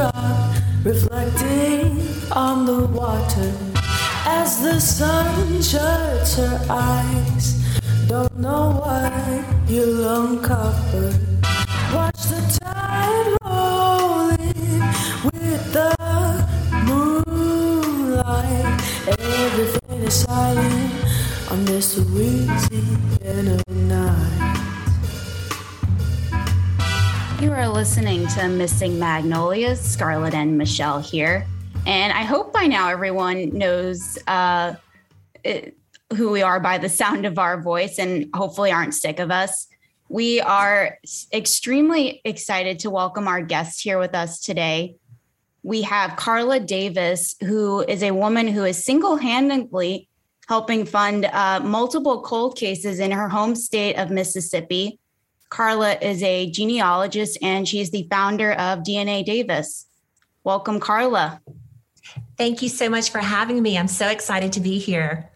drop reflecting on the water as the sun shuts her eyes. Don't know why you'll uncover. Watch the tide rolling with the moonlight. Everything is silent on this Louisiana night. You are listening to Missing Magnolias, Scarlett and Michelle here. And I hope by now everyone knows uh, it, who we are by the sound of our voice and hopefully aren't sick of us. We are extremely excited to welcome our guest here with us today. We have Carla Davis, who is a woman who is single handedly helping fund uh, multiple cold cases in her home state of Mississippi. Carla is a genealogist and she's the founder of DNA Davis. Welcome, Carla. Thank you so much for having me. I'm so excited to be here.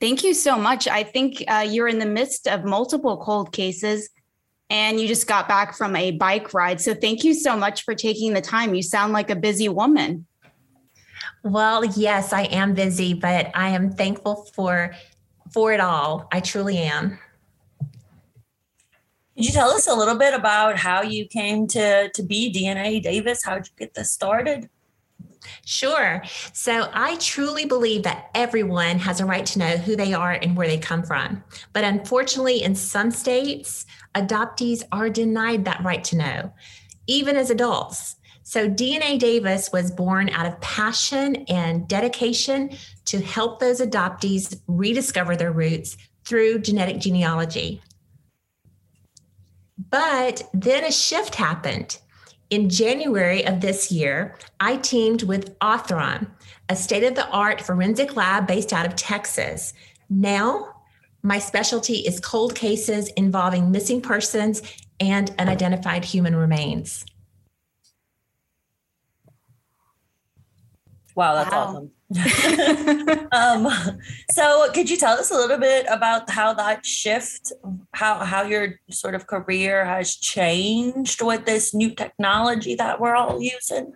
Thank you so much. I think uh, you're in the midst of multiple cold cases and you just got back from a bike ride. So thank you so much for taking the time. You sound like a busy woman. Well, yes, I am busy, but I am thankful for for it all. I truly am. Could you tell us a little bit about how you came to to be DNA Davis? How did you get this started? Sure. So I truly believe that everyone has a right to know who they are and where they come from. But unfortunately, in some states, adoptees are denied that right to know, even as adults. So DNA Davis was born out of passion and dedication to help those adoptees rediscover their roots through genetic genealogy. But then a shift happened. In January of this year, I teamed with Othram, a state of the art forensic lab based out of Texas. Now, my specialty is cold cases involving missing persons and unidentified human remains. Wow, that's wow. awesome. um, so could you tell us a little bit about how that shift how how your sort of career has changed with this new technology that we're all using?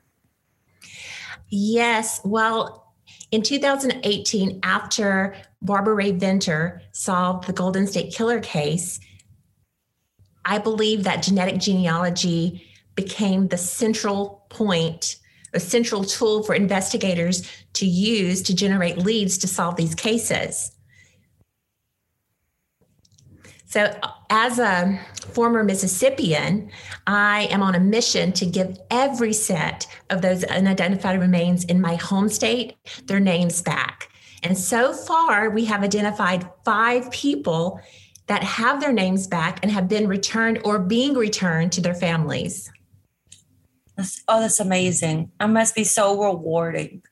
Yes well in 2018 after barbara rae venter solved the golden state killer case i believe that genetic genealogy became the central point a central tool for investigators to use to generate leads to solve these cases. So, as a former Mississippian, I am on a mission to give every set of those unidentified remains in my home state their names back. And so far, we have identified five people that have their names back and have been returned or being returned to their families. That's, oh, that's amazing. It must be so rewarding.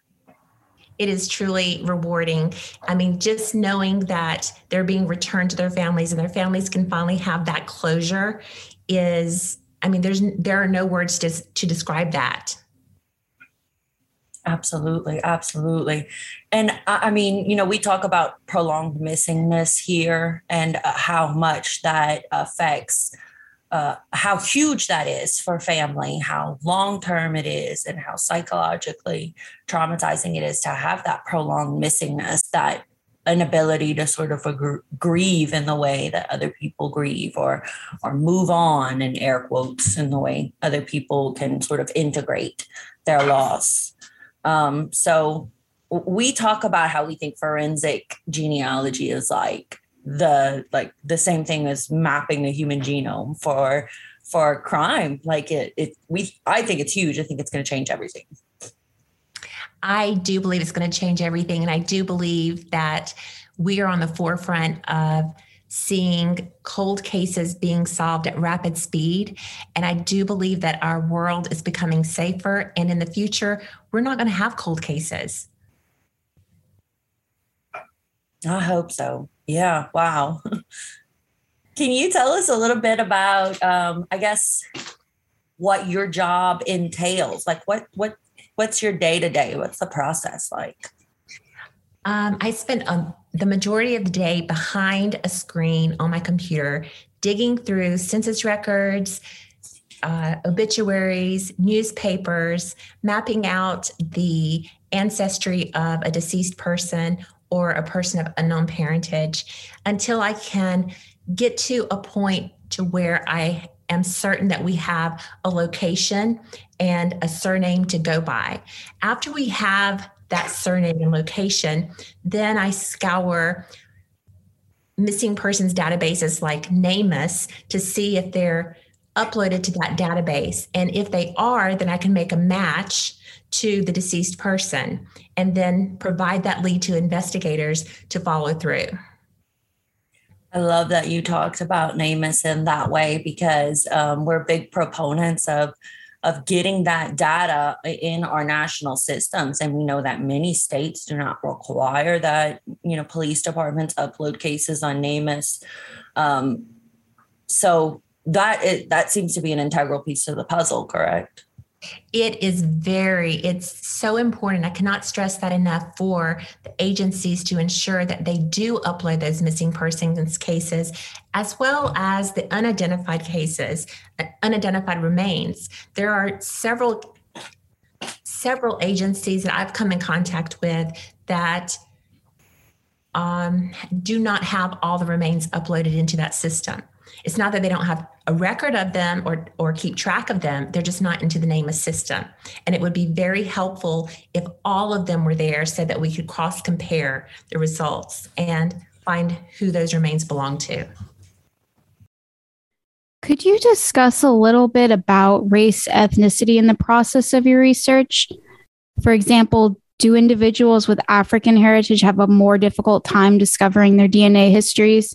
It is truly rewarding. I mean, just knowing that they're being returned to their families and their families can finally have that closure is, I mean, there's there are no words to, to describe that. Absolutely, absolutely. And I mean, you know, we talk about prolonged missingness here and uh, how much that affects uh, how huge that is for family, how long term it is, and how psychologically traumatizing it is to have that prolonged missingness, that inability to sort of grieve in the way that other people grieve or or move on in air quotes in the way other people can sort of integrate their loss. Um, so we talk about how we think forensic genealogy is like the like the same thing as mapping the human genome for for crime like it it we i think it's huge i think it's going to change everything i do believe it's going to change everything and i do believe that we are on the forefront of seeing cold cases being solved at rapid speed. And I do believe that our world is becoming safer. And in the future, we're not going to have cold cases. I hope so. Yeah. Wow. Can you tell us a little bit about, um, I guess, what your job entails? Like, what what what's your day to day? What's the process like? Um, I spend um, the majority of the day behind a screen on my computer, digging through census records, uh, obituaries, newspapers, mapping out the ancestry of a deceased person or a person of unknown parentage until I can get to a point to where I am certain that we have a location and a surname to go by. After we have that surname and location, then I scour missing persons databases like NamUs to see if they're uploaded to that database. And if they are, then I can make a match to the deceased person and then provide that lead to investigators to follow through. I love that you talked about NamUs in that way because um, we're big proponents of of getting that data in our national systems. And we know that many states do not require that you know police departments upload cases on NamUs. Um, so that that seems to be an integral piece of the puzzle correct it is very it's so important. I cannot stress that enough for the agencies to ensure that they do upload those missing persons cases as well as the unidentified cases uh, unidentified remains. There are several several agencies that i've come in contact with that um, do not have all the remains uploaded into that system it's not that they don't have a record of them or, or keep track of them, they're just not into the NamUs system. And it would be very helpful if all of them were there so that we could cross compare the results and find who those remains belong to. Could you discuss a little bit about race ethnicity in the process of your research? For example, do individuals with African heritage have a more difficult time discovering their DNA histories?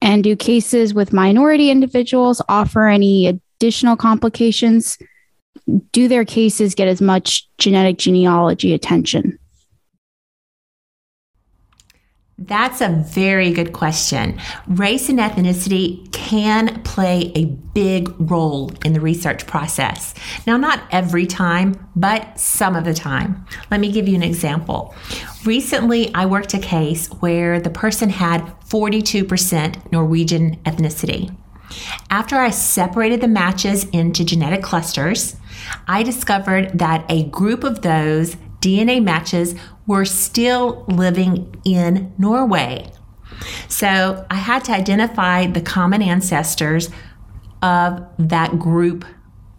And do cases with minority individuals offer any additional complications? Do their cases get as much genetic genealogy attention? That's a very good question. Race and ethnicity can play a big role in the research process. Now, not every time, but some of the time. Let me give you an example. Recently, I worked a case where the person had 42% Norwegian ethnicity. After I separated the matches into genetic clusters, I discovered that a group of those DNA matches were still living in Norway. So I had to identify the common ancestors of that group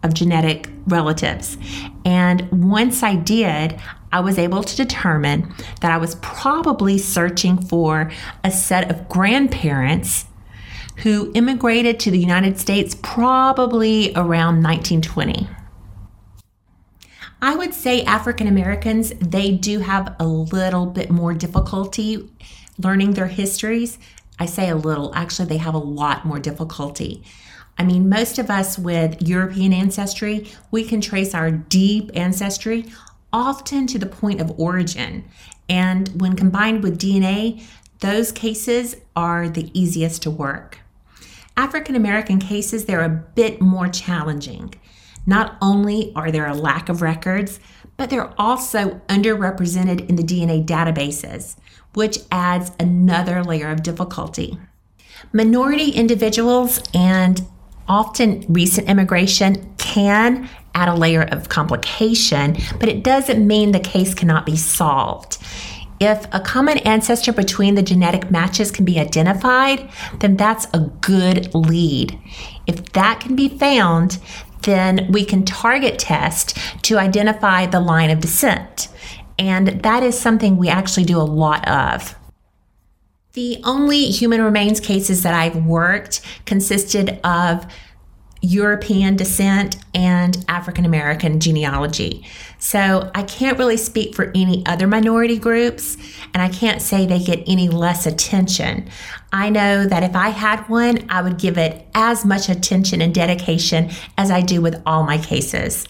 of genetic relatives. And once I did, I was able to determine that I was probably searching for a set of grandparents who immigrated to the United States probably around 1920. I would say African Americans, they do have a little bit more difficulty learning their histories. I say a little, actually, they have a lot more difficulty. I mean, most of us with European ancestry, we can trace our deep ancestry often to the point of origin. And when combined with DNA, those cases are the easiest to work. African American cases, they're a bit more challenging. Not only are there a lack of records, but they're also underrepresented in the DNA databases, which adds another layer of difficulty. Minority individuals and often recent immigration can add a layer of complication, but it doesn't mean the case cannot be solved. If a common ancestor between the genetic matches can be identified, then that's a good lead. If that can be found, then we can target test to identify the line of descent. And that is something we actually do a lot of. The only human remains cases that I've worked consisted of European descent and African American genealogy. So I can't really speak for any other minority groups, and I can't say they get any less attention. I know that if I had one, I would give it as much attention and dedication as I do with all my cases.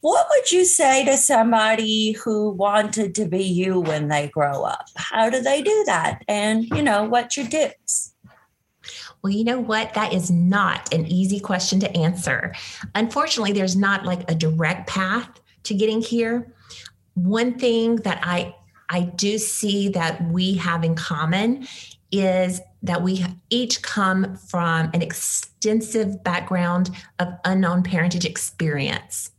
What would you say to somebody who wanted to be you when they grow up? How do they do that? And, you know, what's your tips? Well, you know what? That is not an easy question to answer. Unfortunately, there's not like a direct path to getting here. One thing that I I do see that we have in common is that we each come from an extensive background of unknown parentage experience.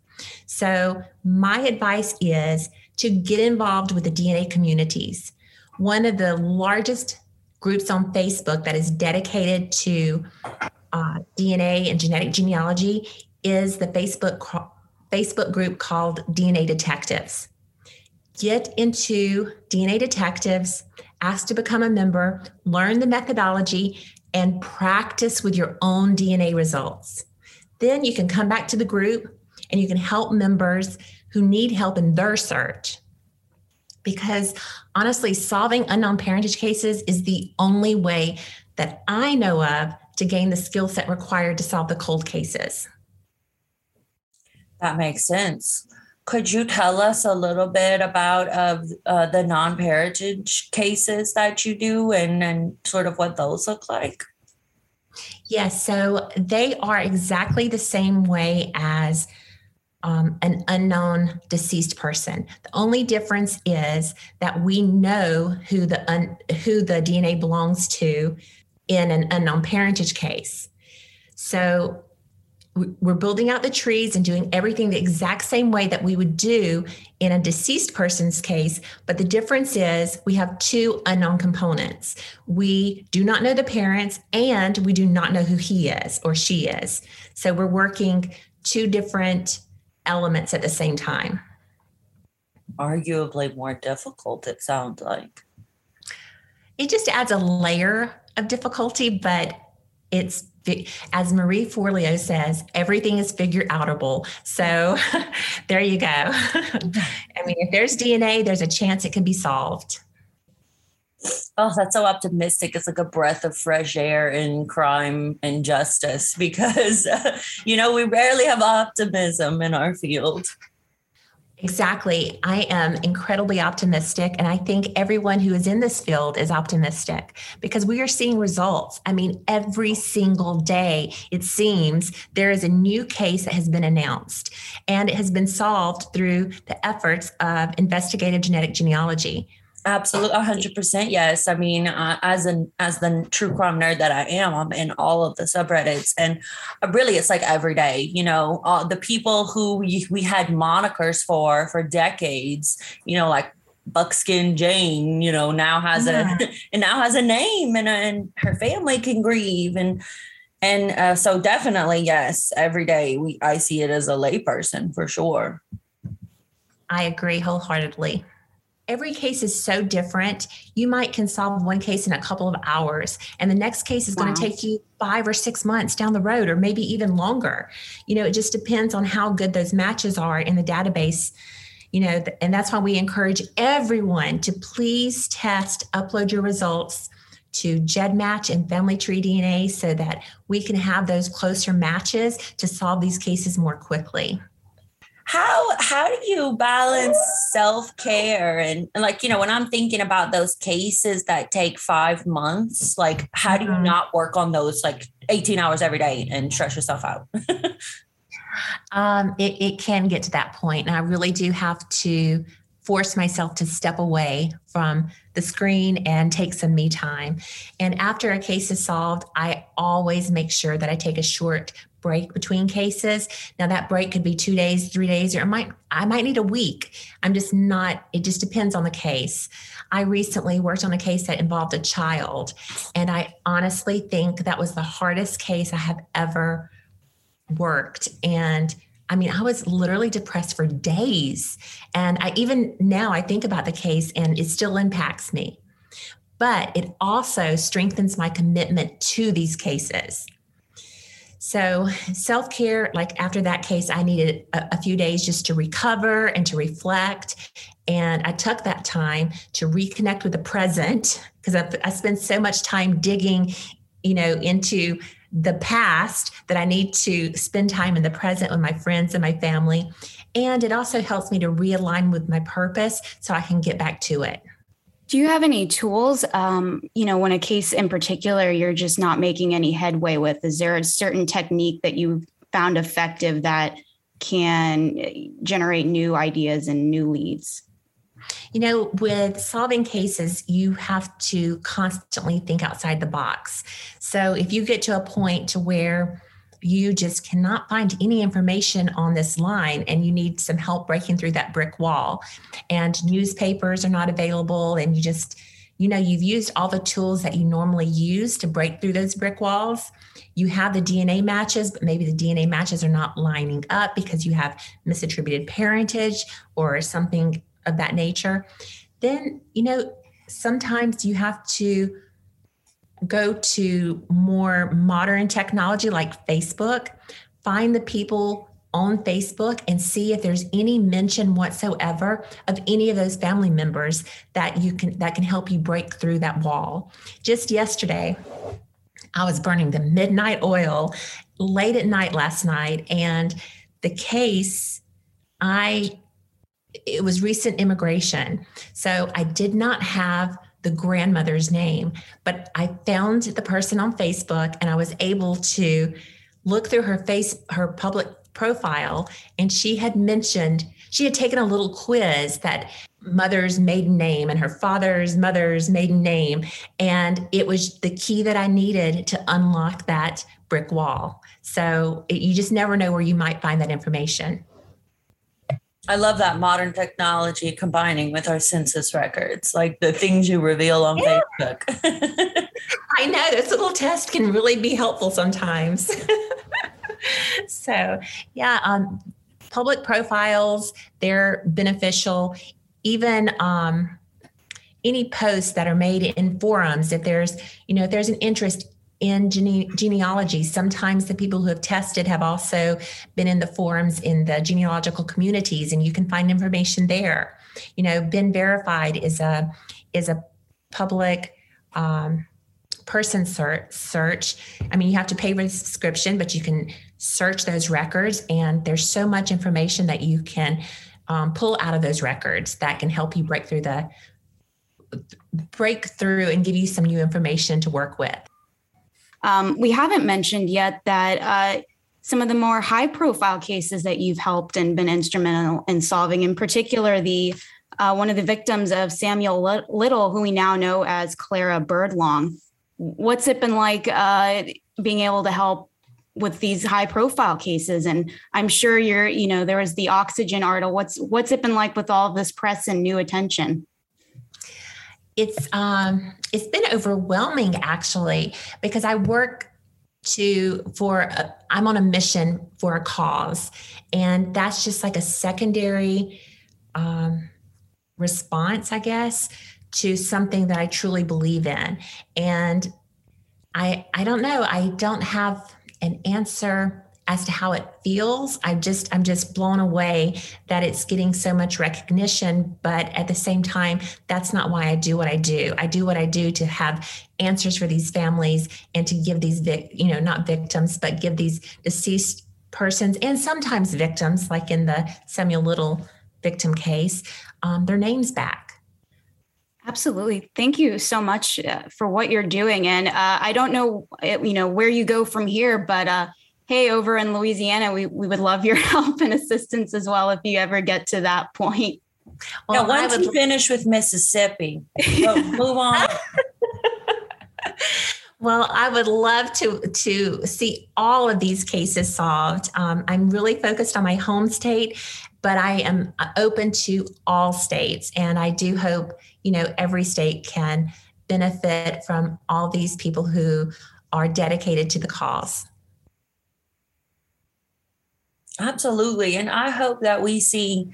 So, my advice is to get involved with the DNA communities. One of the largest groups on Facebook that is dedicated to uh, DNA and genetic genealogy is the Facebook Facebook group called DNA Detectives. Get into DNA Detectives, ask to become a member, learn the methodology, and practice with your own DNA results. Then you can come back to the group and you can help members who need help in their search. Because honestly, solving unknown parentage cases is the only way that I know of to gain the skill set required to solve the cold cases. That makes sense. Could you tell us a little bit about uh, uh, the non-parentage cases that you do and, and sort of what those look like? Yes, so they are exactly the same way as um, an unknown deceased person. The only difference is that we know who the un, who the DNA belongs to in an unknown parentage case. So we're building out the trees and doing everything the exact same way that we would do in a deceased person's case. But the difference is we have two unknown components. We do not know the parents and we do not know who he is or she is. So we're working two different elements at the same time. Arguably more difficult, it sounds like. It just adds a layer of difficulty, but it's as Marie Forleo says, everything is figure outable. So there you go. I mean, if there's DNA, there's a chance it can be solved. Oh, that's so optimistic. It's like a breath of fresh air in crime and justice because, you know, we rarely have optimism in our field. Exactly. I am incredibly optimistic. And I think everyone who is in this field is optimistic because we are seeing results. I mean, every single day, it seems there is a new case that has been announced and it has been solved through the efforts of investigative genetic genealogy. Absolutely, hundred percent. Yes, I mean, uh, as an as the true crime nerd that I am, I'm in all of the subreddits, and uh, really, it's like every day. You know, uh, the people who we, we had monikers for for decades. You know, like Buckskin Jane. You know, now has yeah. a and now has a name, and and her family can grieve, and and uh, so definitely, yes, every day we I see it as a layperson for sure. I agree wholeheartedly every case is so different. You might can solve one case in a couple of hours, and the next case is wow. going to take you five or six months down the road, or maybe even longer. You know, it just depends on how good those matches are in the database. You know, and that's why we encourage everyone to please test, upload your results to GEDmatch and Family Tree DNA so that we can have those closer matches to solve these cases more quickly how how do you balance self-care and, and, like you know when i'm thinking about those cases that take five months like how do you mm-hmm. not work on those like 18 hours every day and stress yourself out um, it, it can get to that point and i really do have to force myself to step away from the screen and take some me time. And after a case is solved, I always make sure that I take a short break between cases. Now that break could be 2 days, 3 days or it might I might need a week. I'm just not it just depends on the case. I recently worked on a case that involved a child and I honestly think that was the hardest case I have ever worked and I mean, I was literally depressed for days. And I even now I think about the case and it still impacts me. But it also strengthens my commitment to these cases. So, self care, like after that case, I needed a, a, few days just to recover and to reflect. And I took that time to reconnect with the present because I, I spent so much time digging, you know, into the past that I need to spend time in the present with my friends and my family. And it also helps me to realign with my purpose so I can get back to it. Do you have any tools? Um, you know, when a case in particular you're just not making any headway with, is there a certain technique that you found effective that can generate new ideas and new leads? You know, with solving cases, you have to constantly think outside the box. So if you get to a point to where you just cannot find any information on this line and you need some help breaking through that brick wall. And newspapers are not available and you just you know you've used all the tools that you normally use to break through those brick walls. You have the dna matches but maybe the dna matches are not lining up because you have misattributed parentage or something of that nature. Then you know sometimes you have to go to more modern technology like Facebook, find the people on Facebook and see if there's any mention whatsoever of any of those family members that you can that can help you break through that wall. Just yesterday, I was burning the midnight oil late at night last night and the case I it was recent immigration. So I did not have the grandmother's name, but I found the person on Facebook and I was able to look through her face, her public profile, and she had mentioned, she had taken a little quiz that mother's maiden name and her father's mother's maiden name. And it was the key that I needed to unlock that brick wall. So it, you just never know where you might find that information. I love that modern technology combining with our census records, like the things you reveal on yeah. Facebook. I know this little test can really be helpful sometimes. so, yeah, um, public profiles, they're beneficial. Even um, any posts that are made in forums, if there's, you know, if there's an interest in gene- genealogy. Sometimes the people who have tested have also been in the forums in the genealogical communities, and you can find information there. You know, Been Verified is a is a public um, person search, search. I mean, you have to pay for the subscription, but you can search those records, and there's so much information that you can um, pull out of those records that can help you break through the break through and give you some new information to work with. Um, we haven't mentioned yet that uh, some of the more high profile cases that you've helped and been instrumental in solving, in particular, the uh, one of the victims of Samuel Little, who we now know as Clara Birdlong. What's it been like uh, being able to help with these high profile cases? And I'm sure you're, you know, there was the oxygen article. What's what's it been like with all this press and new attention? It's um it's been overwhelming actually because I work to for a, I'm on a mission for a cause and that's just like a secondary um, response I guess to something that I truly believe in. And I I don't know. I don't have an answer as to how it feels i just i'm just blown away that it's getting so much recognition but at the same time that's not why i do what i do i do what i do to have answers for these families and to give these you know not victims but give these deceased persons and sometimes victims like in the samuel little victim case um, their names back Absolutely. Thank you so much uh, for what you're doing. And uh, I don't know, uh, you know, where you go from here, but uh, hey, over in Louisiana, we, we would love your help and assistance as well if you ever get to that point. Well, now, once you finish with Mississippi, move on. Well, I would love to to see all of these cases solved. Um, I'm really focused on my home state, but I am open to all states, and I do hope you know every state can benefit from all these people who are dedicated to the cause. Absolutely. And I hope that we see,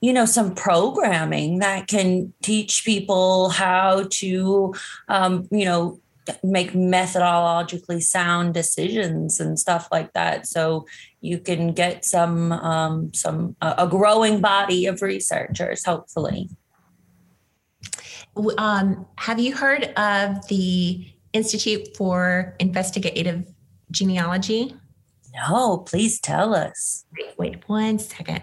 you know, some programming that can teach people how to, um, you know, make methodologically sound decisions and stuff like that so you can get some um, some uh, a growing body of researchers hopefully um, have you heard of the institute for investigative genealogy no, please tell us. Wait, wait one second.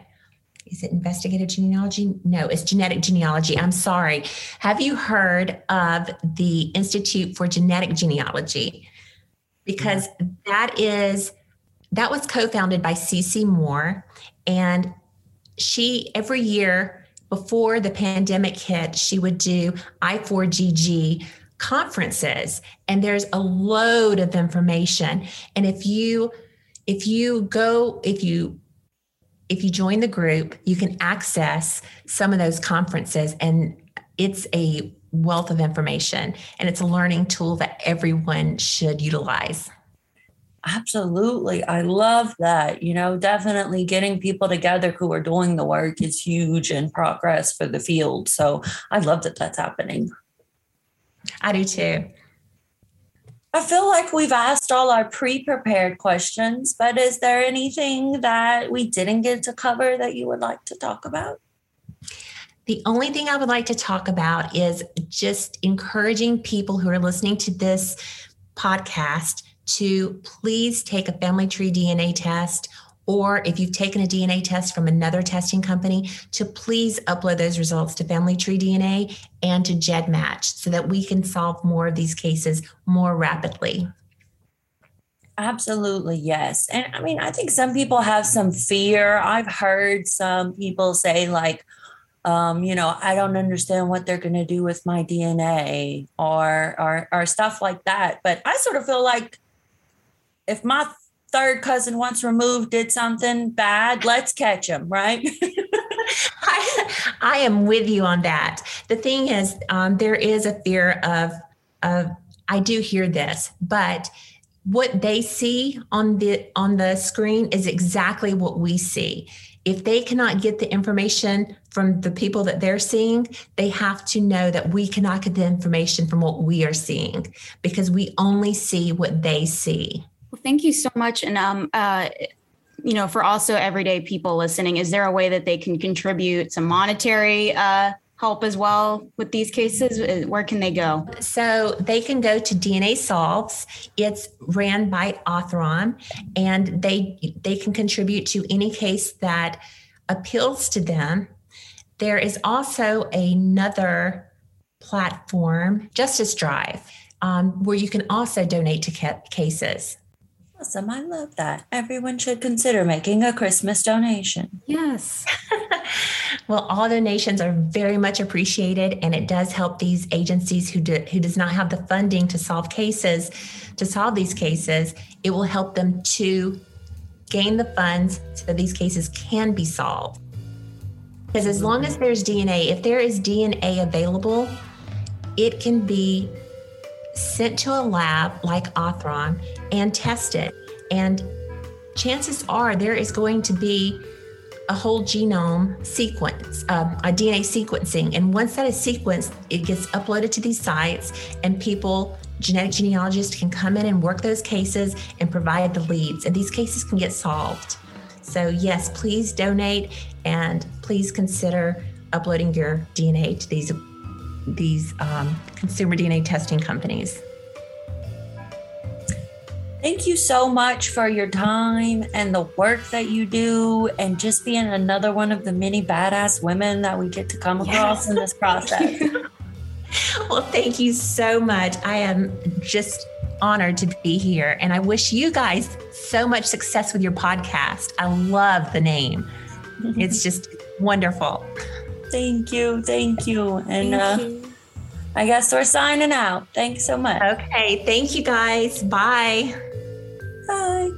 Is it investigative genealogy? No, it's genetic genealogy. I'm sorry. Have you heard of the Institute for Genetic Genealogy? Because yeah. that is that was co-founded by Cece Moore and she every year before the pandemic hit, she would do I4GG conferences and there's a load of information. And if you if you go if you if you join the group, you can access some of those conferences and it's a wealth of information and it's a learning tool that everyone should utilize. Absolutely. I love that. You know, definitely getting people together who are doing the work is huge in progress for the field. So I love that that's happening. I do too. I feel like we've asked all our pre prepared questions, but is there anything that we didn't get to cover that you would like to talk about? The only thing I would like to talk about is just encouraging people who are listening to this podcast to please take a family tree DNA test or if you've taken a DNA test from another testing company, to please upload those results to Family Tree DNA and to GEDmatch so that we can solve more of these cases more rapidly. Absolutely, yes. And I mean, I think some people have some fear. I've heard some people say, like, um, you know, I don't understand what they're going to do with my DNA or, or or stuff like that. But I sort of feel like if my third cousin once removed did something bad, let's catch him, right? I, I am with you on that. The thing is, um, there is a fear of, of, I do hear this, but what they see on the on the screen is exactly what we see. If they cannot get the information from the people that they're seeing, they have to know that we cannot get the information from what we are seeing because we only see what they see. Well, thank you so much. And um, uh, you know, for also everyday people listening, is there a way that they can contribute some monetary uh, help as well with these cases? Uh, where can they go? So they can go to DNA Solves. It's ran by Othram, and they they can contribute to any case that appeals to them. There is also another platform, Justice Drive, um, where you can also donate to ca- cases. Awesome. I love that. Everyone should consider making a Christmas donation. Yes. well, all donations are very much appreciated and it does help these agencies who do, who does not have the funding to solve cases to solve these cases. It will help them to gain the funds so that these cases can be solved. Because as long as there's DNA, if there is DNA available, it can be sent to a lab like Othram and tested. And chances are there is going to be a whole genome sequence, uh, a DNA sequencing. And once that is sequenced, it gets uploaded to these sites, and people, genetic genealogists, can come in and work those cases and provide the leads. And these cases can get solved. So, yes, please donate and please consider uploading your DNA to these these um, consumer DNA testing companies. Thank you so much for your time and the work that you do, and just being another one of the many badass women that we get to come across yes. in this process. well, thank you so much. I am just honored to be here, and I wish you guys so much success with your podcast. I love the name, it's just wonderful. Thank you. Thank you. And thank uh, you. I guess we're signing out. Thanks so much. Okay. Thank you guys. Bye. Bye.